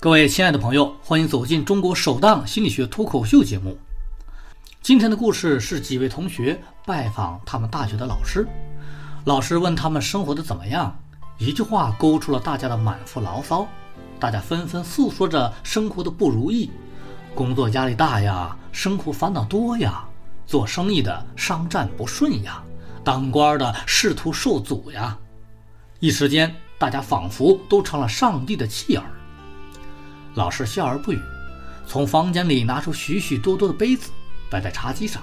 各位亲爱的朋友，欢迎走进中国首档心理学脱口秀节目。今天的故事是几位同学拜访他们大学的老师，老师问他们生活的怎么样，一句话勾出了大家的满腹牢骚，大家纷纷诉说着生活的不如意，工作压力大呀，生活烦恼多呀，做生意的商战不顺呀，当官的仕途受阻呀，一时间大家仿佛都成了上帝的弃儿。老师笑而不语，从房间里拿出许许多多的杯子，摆在茶几上。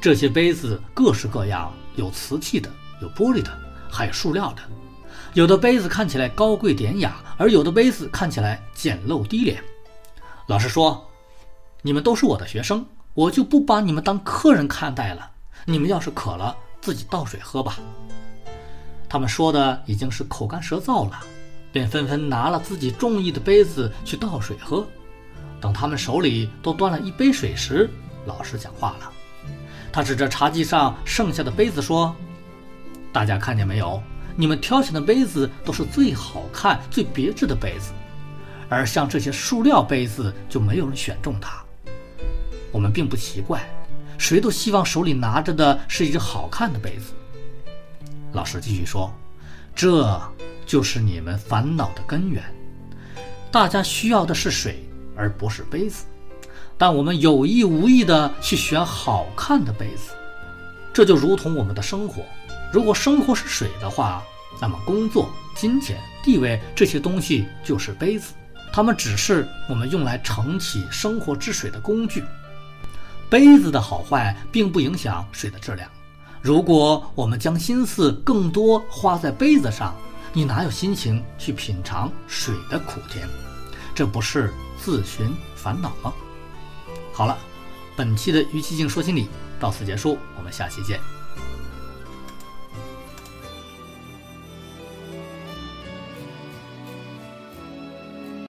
这些杯子各式各样，有瓷器的，有玻璃的，还有塑料的。有的杯子看起来高贵典雅，而有的杯子看起来简陋低廉。老师说：“你们都是我的学生，我就不把你们当客人看待了。你们要是渴了，自己倒水喝吧。”他们说的已经是口干舌燥了。便纷纷拿了自己中意的杯子去倒水喝。等他们手里都端了一杯水时，老师讲话了。他指着茶几上剩下的杯子说：“大家看见没有？你们挑选的杯子都是最好看、最别致的杯子，而像这些塑料杯子就没有人选中它。我们并不奇怪，谁都希望手里拿着的是一只好看的杯子。”老师继续说：“这。”就是你们烦恼的根源。大家需要的是水，而不是杯子。但我们有意无意的去选好看的杯子，这就如同我们的生活。如果生活是水的话，那么工作、金钱、地位这些东西就是杯子，它们只是我们用来盛起生活之水的工具。杯子的好坏并不影响水的质量。如果我们将心思更多花在杯子上，你哪有心情去品尝水的苦甜？这不是自寻烦恼吗？好了，本期的于气静说心理到此结束，我们下期见。